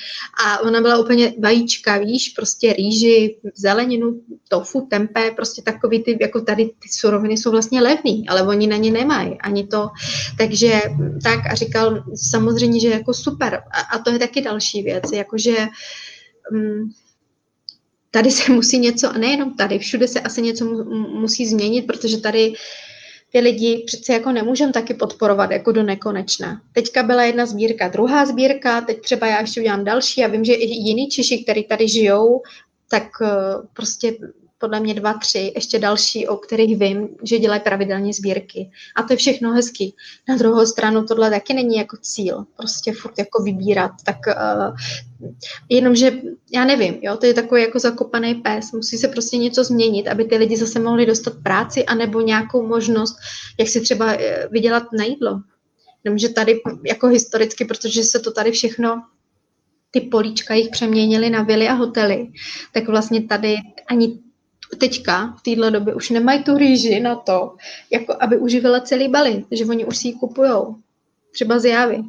A ona byla úplně vajíčka, víš, prostě rýži, zeleninu, tofu, tempe, prostě takový ty, jako tady ty suroviny jsou vlastně levný, ale oni na ně nemají, ani to, takže tak a říkal samozřejmě, že jako super. A, a to je taky další věc, jakože um, tady se musí něco, a nejenom tady, všude se asi něco mu, musí změnit, protože tady ty lidi přece jako nemůžeme taky podporovat jako do nekonečna. Teďka byla jedna sbírka, druhá sbírka, teď třeba já ještě udělám další a vím, že i jiní Češi, kteří tady žijou, tak eh, prostě podle mě dva, tři, ještě další, o kterých vím, že dělají pravidelně sbírky. A to je všechno hezký. Na druhou stranu tohle taky není jako cíl, prostě furt jako vybírat. Tak uh, jenomže, já nevím, jo, to je takový jako zakopaný pes, musí se prostě něco změnit, aby ty lidi zase mohli dostat práci anebo nějakou možnost, jak si třeba eh, vydělat na jídlo. Jenomže tady jako historicky, protože se to tady všechno ty políčka jich přeměnili na vily a hotely, tak vlastně tady ani teďka v téhle době už nemají tu rýži na to, jako aby uživila celý Bali, že oni už si ji kupujou. Třeba z Javy.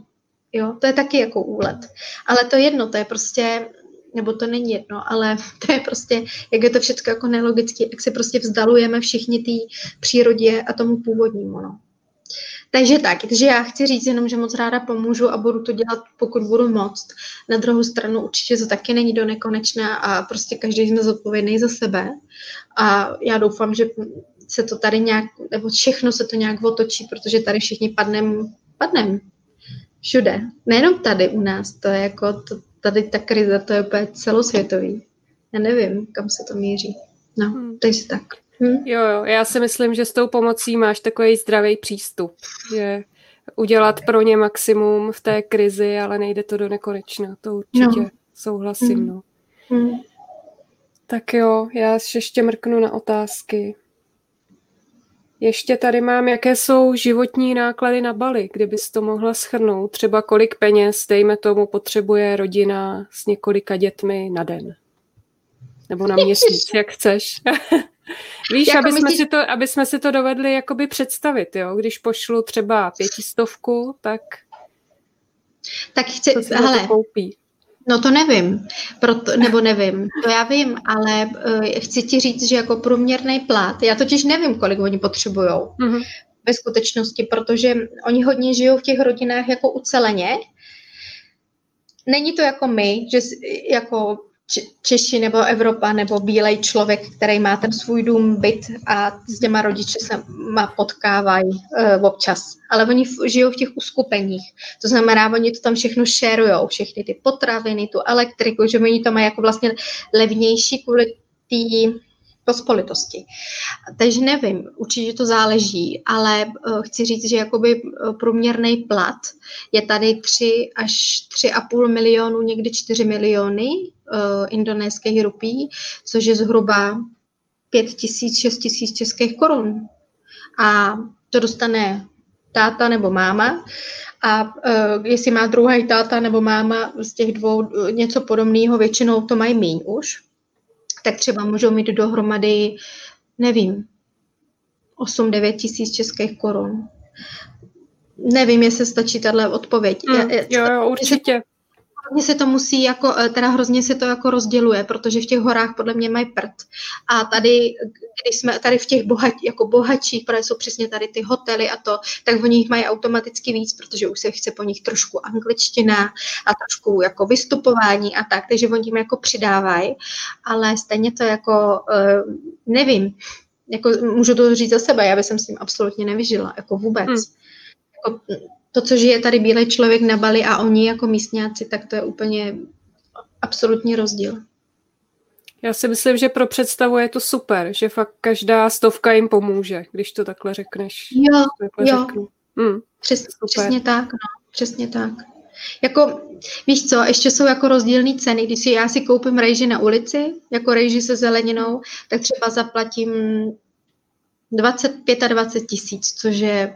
Jo, to je taky jako úlet. Ale to jedno, to je prostě, nebo to není jedno, ale to je prostě, jak je to všechno jako nelogické, jak se prostě vzdalujeme všichni té přírodě a tomu původnímu. No. Takže tak, takže já chci říct jenom, že moc ráda pomůžu a budu to dělat, pokud budu moct. Na druhou stranu určitě to taky není do nekonečna a prostě každý jsme zodpovědný za sebe. A já doufám, že se to tady nějak, nebo všechno se to nějak otočí, protože tady všichni padnem, padnem. Všude. Nejenom tady u nás, to je jako, to, tady ta krize, to je úplně celosvětový. Já nevím, kam se to míří. No, hmm. takže tak. Hmm. Jo, jo, já si myslím, že s tou pomocí máš takový zdravý přístup, že udělat pro ně maximum v té krizi, ale nejde to do nekonečna, to určitě no. souhlasím, hmm. no. Hmm. Tak jo, já ještě mrknu na otázky. Ještě tady mám, jaké jsou životní náklady na Bali, kdybys to mohla schrnout. Třeba kolik peněz, dejme tomu, potřebuje rodina s několika dětmi na den. Nebo na měsíc, jak chceš. Víš, jako aby, jsme myslíš... si to, aby jsme si to dovedli jakoby představit, jo? Když pošlu třeba pětistovku, tak tak chci, hele, to koupí. No to nevím, proto, nebo nevím, to já vím, ale uh, chci ti říct, že jako průměrný plat, já totiž nevím, kolik oni potřebují mm-hmm. ve skutečnosti, protože oni hodně žijou v těch rodinách jako uceleně. Není to jako my, že jako Češi nebo Evropa nebo bílej člověk, který má ten svůj dům, byt a s těma rodiči se má potkávají uh, občas. Ale oni žijou v těch uskupeních. To znamená, oni to tam všechno šerujou, všechny ty potraviny, tu elektriku, že oni to mají jako vlastně levnější kvůli té pospolitosti. Takže nevím, určitě to záleží, ale uh, chci říct, že jakoby uh, průměrný plat je tady 3 až 3,5 milionu, někdy 4 miliony indonéských rupí, což je zhruba 5 tisíc, 6 tisíc českých korun. A to dostane táta nebo máma. A uh, jestli má druhý táta nebo máma z těch dvou něco podobného, většinou to mají míň už, tak třeba můžou mít dohromady, nevím, 8-9 tisíc českých korun. Nevím, jestli stačí tahle odpověď. Mm, jo, jo, určitě. Hrozně se to musí jako, eh, teda hrozně se to jako rozděluje, protože v těch horách podle mě mají prd. A tady, když jsme tady v těch bohat, jako bohatších, protože jsou přesně tady ty hotely a to, tak oni jich mají automaticky víc, protože už se chce po nich trošku angličtina a trošku jako vystupování a tak, takže oni jim jako přidávají, ale stejně to jako, uh, nevím, jako můžu to říct za sebe, já bych s tím absolutně nevyžila, jako vůbec. Hmm. Jako, to, co žije tady bílý člověk na Bali a oni jako místňáci, tak to je úplně absolutní rozdíl. Já si myslím, že pro představu je to super, že fakt každá stovka jim pomůže, když to takhle řekneš. Jo, takhle jo. Řeknu. Hmm, Přes, přesně tak, no, přesně tak. Jako, víš co, ještě jsou jako rozdílné ceny. Když si já si koupím rejži na ulici, jako rejži se zeleninou, tak třeba zaplatím 25 a 20 tisíc, což je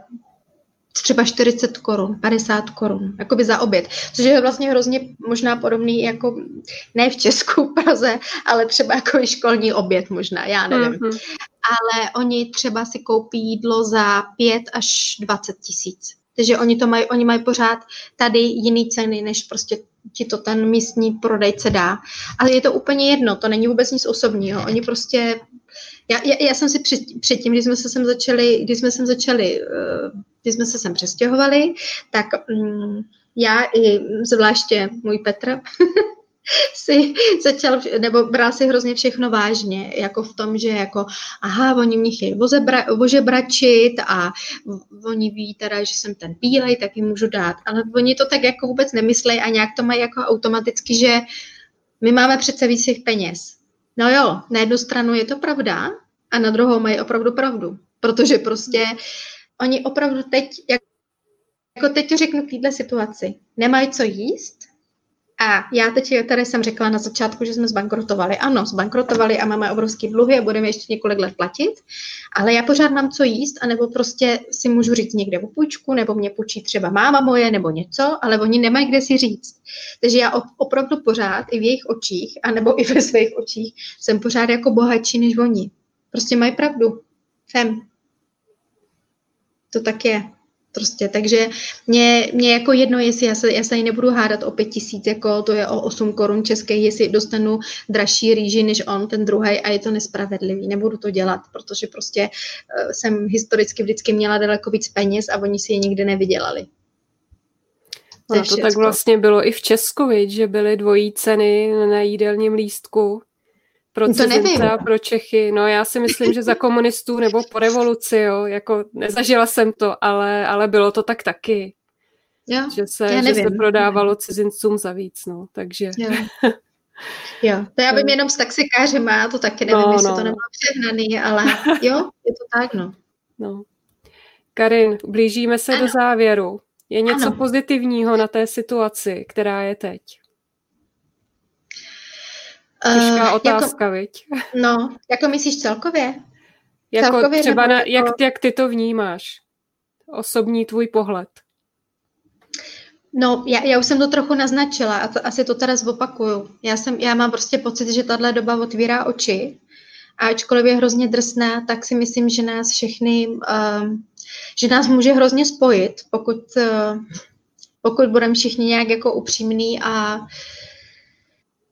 třeba 40 korun, 50 korun, jakoby za oběd, což je vlastně hrozně možná podobný jako ne v Česku, Praze, ale třeba jako i školní oběd možná, já nevím. Mm-hmm. Ale oni třeba si koupí jídlo za 5 až 20 tisíc. Takže oni to mají, oni mají pořád tady jiný ceny, než prostě ti to ten místní prodejce dá. Ale je to úplně jedno, to není vůbec nic osobního. Oni prostě já, já, já jsem si před, předtím, když jsme se sem začali, když jsme sem začali, eh, když jsme se sem přestěhovali, tak um, já i zvláště můj Petr si začal, nebo bral si hrozně všechno vážně, jako v tom, že jako, aha, oni mě chtějí ožebračit a oni ví teda, že jsem ten bílej, tak jim můžu dát. Ale oni to tak jako vůbec nemyslejí a nějak to mají jako automaticky, že my máme přece víc těch peněz. No jo, na jednu stranu je to pravda a na druhou mají opravdu pravdu. Protože prostě oni opravdu teď, jak, jako teď řeknu v této situaci, nemají co jíst, a já teď tady jsem řekla na začátku, že jsme zbankrotovali. Ano, zbankrotovali a máme obrovský dluhy a budeme ještě několik let platit, ale já pořád mám co jíst, anebo prostě si můžu říct někde o půjčku, nebo mě půjčí třeba máma moje, nebo něco, ale oni nemají kde si říct. Takže já opravdu pořád i v jejich očích, anebo i ve svých očích jsem pořád jako bohatší než oni. Prostě mají pravdu. Fem. To tak je. Prostě, takže mě, mě jako jedno, jestli já se, já se nebudu hádat o pět tisíc, jako to je o 8 korun českých, jestli dostanu dražší rýži než on, ten druhý, a je to nespravedlivý. Nebudu to dělat, protože prostě uh, jsem historicky vždycky měla daleko víc peněz a oni si je nikdy nevydělali. No, to tak vlastně bylo i v Česku, viď, že byly dvojí ceny na jídelním lístku pro to nevím. a pro Čechy. No já si myslím, že za komunistů nebo po revoluci, jo, jako nezažila jsem to, ale, ale bylo to tak taky. Jo, že se, já že se prodávalo cizincům za víc, no, takže... Jo. Jo, to já vím jenom s taxikářem, a to taky nevím, no, jestli no. to nemá přehnaný, ale jo, je to tak, no. no. Karin, blížíme se ano. do závěru. Je něco ano. pozitivního na té situaci, která je teď? Těžká uh, otázka, jako, viď? No, jako myslíš celkově? Jako celkově třeba, na, jako... jak, jak ty to vnímáš? Osobní tvůj pohled. No, já, já už jsem to trochu naznačila a to, asi to teda zopakuju. Já, jsem, já mám prostě pocit, že tahle doba otvírá oči a ačkoliv je hrozně drsná, tak si myslím, že nás všechny, uh, že nás může hrozně spojit, pokud, uh, pokud budeme všichni nějak jako upřímný a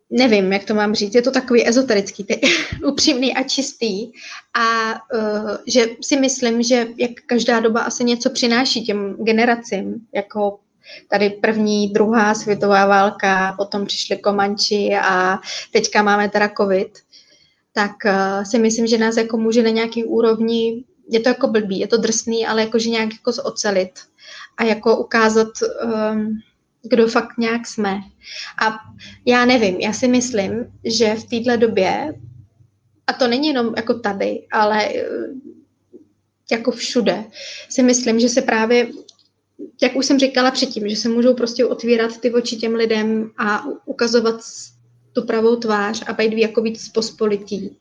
nevím, jak to mám říct, je to takový ezoterický, ty, upřímný a čistý. A uh, že si myslím, že jak každá doba asi něco přináší těm generacím, jako tady první, druhá světová válka, potom přišly Komanči a teďka máme teda covid, tak uh, si myslím, že nás jako může na nějaký úrovni, je to jako blbý, je to drsný, ale jakože nějak jako zocelit a jako ukázat um, kdo fakt nějak jsme. A já nevím, já si myslím, že v této době, a to není jenom jako tady, ale eh, jako všude, si myslím, že se právě, jak už jsem říkala předtím, že se můžou prostě otvírat ty oči těm lidem a ukazovat tu pravou tvář a být jako víc pospolití.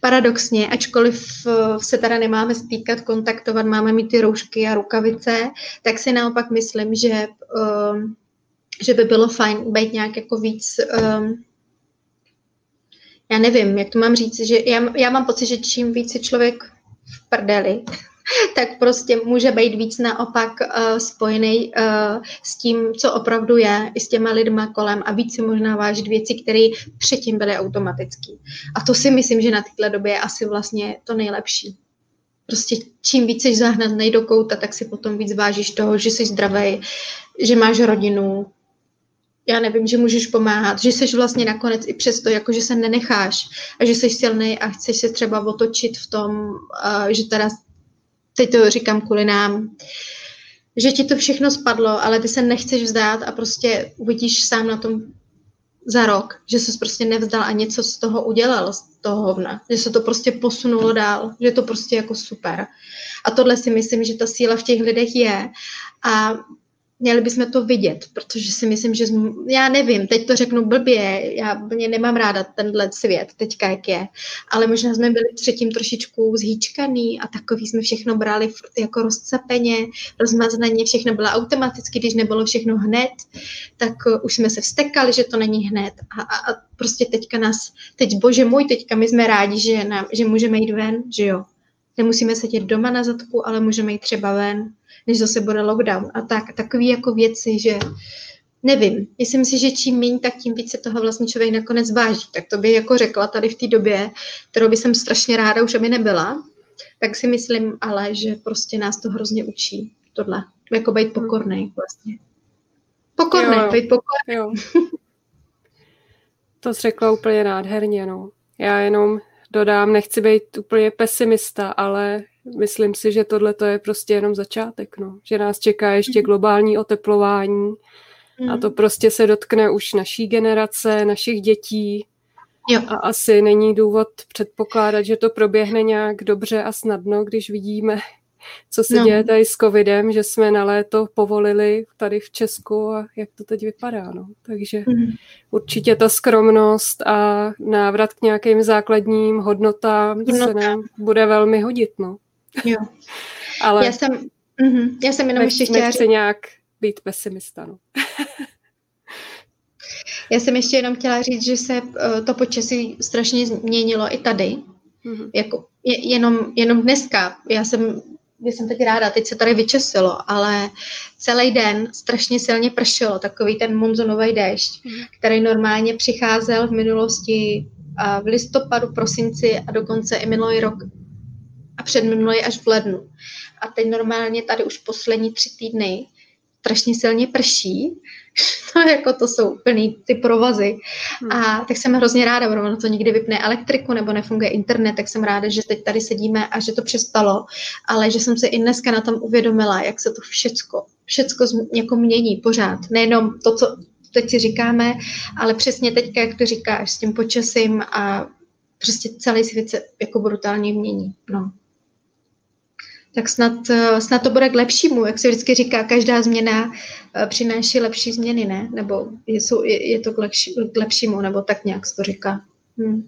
Paradoxně, ačkoliv eh, se teda nemáme stýkat, kontaktovat, máme mít ty roušky a rukavice, tak si naopak myslím, že, uh, že by bylo fajn být nějak jako víc, um, já nevím, jak to mám říct, že já, já mám pocit, že čím víc je člověk v prdeli, tak prostě může být víc naopak uh, spojený uh, s tím, co opravdu je, i s těma lidma kolem a víc si možná vážit věci, které předtím byly automatické. A to si myslím, že na této době je asi vlastně to nejlepší. Prostě čím víc jsi zahnat do kouta, tak si potom víc vážíš toho, že jsi zdravý, že máš rodinu, já nevím, že můžeš pomáhat, že jsi vlastně nakonec i přesto, jako že se nenecháš a že jsi silný a chceš se třeba otočit v tom, uh, že teda, teď to říkám kvůli nám, že ti to všechno spadlo, ale ty se nechceš vzdát a prostě uvidíš sám na tom za rok, že se prostě nevzdal a něco z toho udělal, z toho hovna. Že se to prostě posunulo dál, že je to prostě jako super. A tohle si myslím, že ta síla v těch lidech je. A měli bychom to vidět, protože si myslím, že jsme, já nevím, teď to řeknu blbě, já úplně nemám ráda tenhle svět teďka, jak je, ale možná jsme byli třetím trošičku zhýčkaný a takový jsme všechno brali jako rozcapeně, rozmazaně, všechno bylo automaticky, když nebylo všechno hned, tak uh, už jsme se vstekali, že to není hned. A, a, a prostě teďka nás, teď bože můj, teďka my jsme rádi, že, nám, že můžeme jít ven, že jo, nemusíme sedět doma na zadku, ale můžeme jít třeba ven, než zase bude lockdown. A tak, takový jako věci, že nevím, myslím si, že čím méně, tak tím více toho vlastně člověk nakonec váží. Tak to bych jako řekla tady v té době, kterou by jsem strašně ráda už aby nebyla, tak si myslím ale, že prostě nás to hrozně učí tohle. Jako být pokorný vlastně. Pokorný, jo, být pokorný. Jo. To jsi řekla úplně nádherně, no. Já jenom dodám, nechci být úplně pesimista, ale myslím si, že tohle to je prostě jenom začátek, no. Že nás čeká ještě mhm. globální oteplování a mhm. to prostě se dotkne už naší generace, našich dětí. Jo. A asi není důvod předpokládat, že to proběhne nějak dobře a snadno, když vidíme, co se no. děje tady s covidem, že jsme na léto povolili tady v Česku a jak to teď vypadá. No. Takže mm. určitě ta skromnost a návrat k nějakým základním hodnotám Hodnota. se nám bude velmi hodit. No. Jo. Ale já jsem, uh-huh, já jsem jenom nech, ještě chtěla... Nechci nějak být pesimista. No. já jsem ještě jenom chtěla říct, že se uh, to počasí strašně změnilo i tady. Uh-huh. Jako, je, jenom, jenom dneska. Já jsem jsem teď ráda, teď se tady vyčesilo, ale celý den strašně silně pršelo, takový ten monzunový déšť, mm. který normálně přicházel v minulosti v listopadu, prosinci a dokonce i minulý rok a předminulý až v lednu. A teď normálně tady už poslední tři týdny strašně silně prší, no jako to jsou plný ty provazy. Hmm. A tak jsem hrozně ráda, protože ono to někdy vypne elektriku nebo nefunguje internet, tak jsem ráda, že teď tady sedíme a že to přestalo, ale že jsem se i dneska na tom uvědomila, jak se to všecko, všecko jako mění pořád. Nejenom to, co teď si říkáme, ale přesně teď, jak to říkáš, s tím počasím a prostě celý svět se jako brutálně mění. No tak snad, eh, snad to bude k lepšímu. Jak se vždycky říká, každá změna eh, přináší lepší změny, ne? Nebo je, jsou, je, je to k, lepší, k lepšímu, nebo tak nějak se to říká. Hm.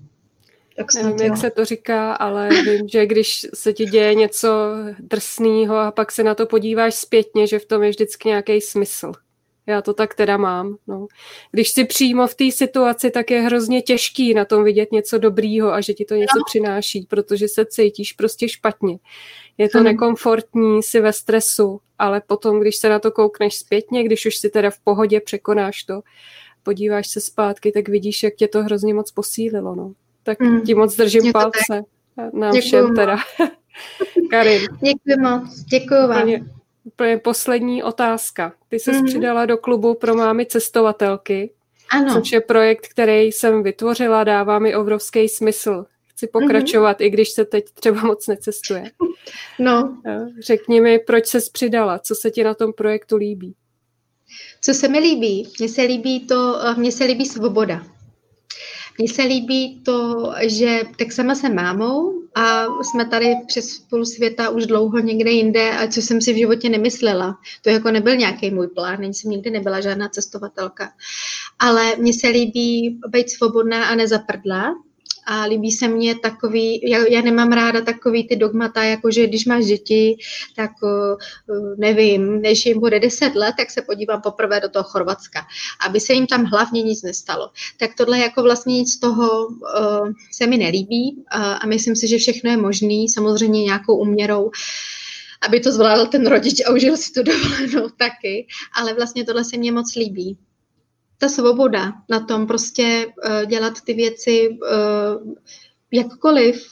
Tak snad, Nevím, jak se to říká, ale vím, že když se ti děje něco drsného a pak se na to podíváš zpětně, že v tom je vždycky nějaký smysl. Já to tak teda mám. No. Když jsi přímo v té situaci, tak je hrozně těžký na tom vidět něco dobrýho a že ti to něco no. přináší, protože se cítíš prostě špatně. Je to hmm. nekomfortní, si ve stresu, ale potom, když se na to koukneš zpětně, když už si teda v pohodě překonáš to, podíváš se zpátky, tak vidíš, jak tě to hrozně moc posílilo. No. Tak hmm. ti moc držím Děkuji. palce. Nám Děkuji všem teda. Karin. Děkuji moc. Děkuji vám. Úplně poslední otázka. Ty jsi mm-hmm. přidala do klubu pro mámy cestovatelky, ano. což je projekt, který jsem vytvořila, dává mi obrovský smysl. Chci mhm. pokračovat, mm-hmm. i když se teď třeba moc necestuje. No. Řekni mi, proč se přidala, co se ti na tom projektu líbí? Co se mi líbí? Mně se líbí to, mně se líbí svoboda. Mně se líbí to, že tak sama jsem mámou a jsme tady přes půl světa už dlouho někde jinde, a co jsem si v životě nemyslela. To jako nebyl nějaký můj plán, ani jsem nikdy nebyla žádná cestovatelka. Ale mně se líbí být svobodná a nezaprdlá a líbí se mně takový, já, já nemám ráda takový ty dogmata, jako že když máš děti, tak uh, nevím, než jim bude 10 let, tak se podívám poprvé do toho Chorvatska, aby se jim tam hlavně nic nestalo. Tak tohle jako vlastně nic z toho uh, se mi nelíbí uh, a myslím si, že všechno je možné, samozřejmě nějakou uměrou. aby to zvládl ten rodič a užil si tu dovolenou taky, ale vlastně tohle se mně moc líbí. Ta svoboda na tom prostě uh, dělat ty věci uh, jakkoliv,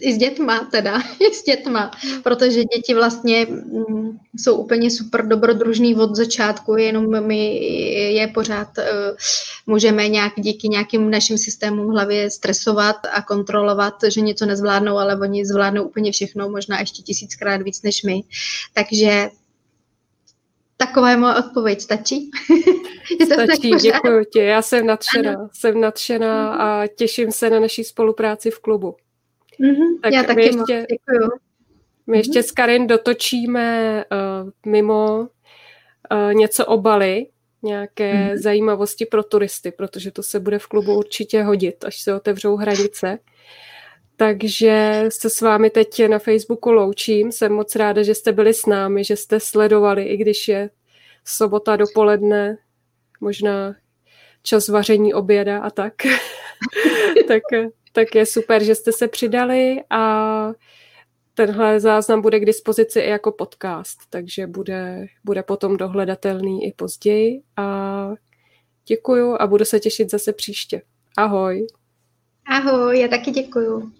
i s dětma teda, i s dětma, protože děti vlastně mm, jsou úplně super dobrodružný od začátku, jenom my je pořád uh, můžeme nějak díky nějakým našim systémům v hlavě stresovat a kontrolovat, že něco nezvládnou, ale oni zvládnou úplně všechno, možná ještě tisíckrát víc než my. Takže Taková je moje odpověď. Stačí? Stačí, děkuji ti. Já jsem nadšená. Ano. Jsem nadšená a těším se na naší spolupráci v klubu. Mm-hmm, tak já taky ještě, moc děkuju. My ještě mm-hmm. s Karin dotočíme uh, mimo uh, něco o Bali, nějaké mm-hmm. zajímavosti pro turisty, protože to se bude v klubu určitě hodit, až se otevřou hranice. Takže se s vámi teď na Facebooku loučím. Jsem moc ráda, že jste byli s námi, že jste sledovali, i když je sobota dopoledne, možná čas vaření oběda a tak. tak, tak je super, že jste se přidali a tenhle záznam bude k dispozici i jako podcast, takže bude, bude potom dohledatelný i později a děkuju a budu se těšit zase příště. Ahoj. Ahoj, já taky děkuju.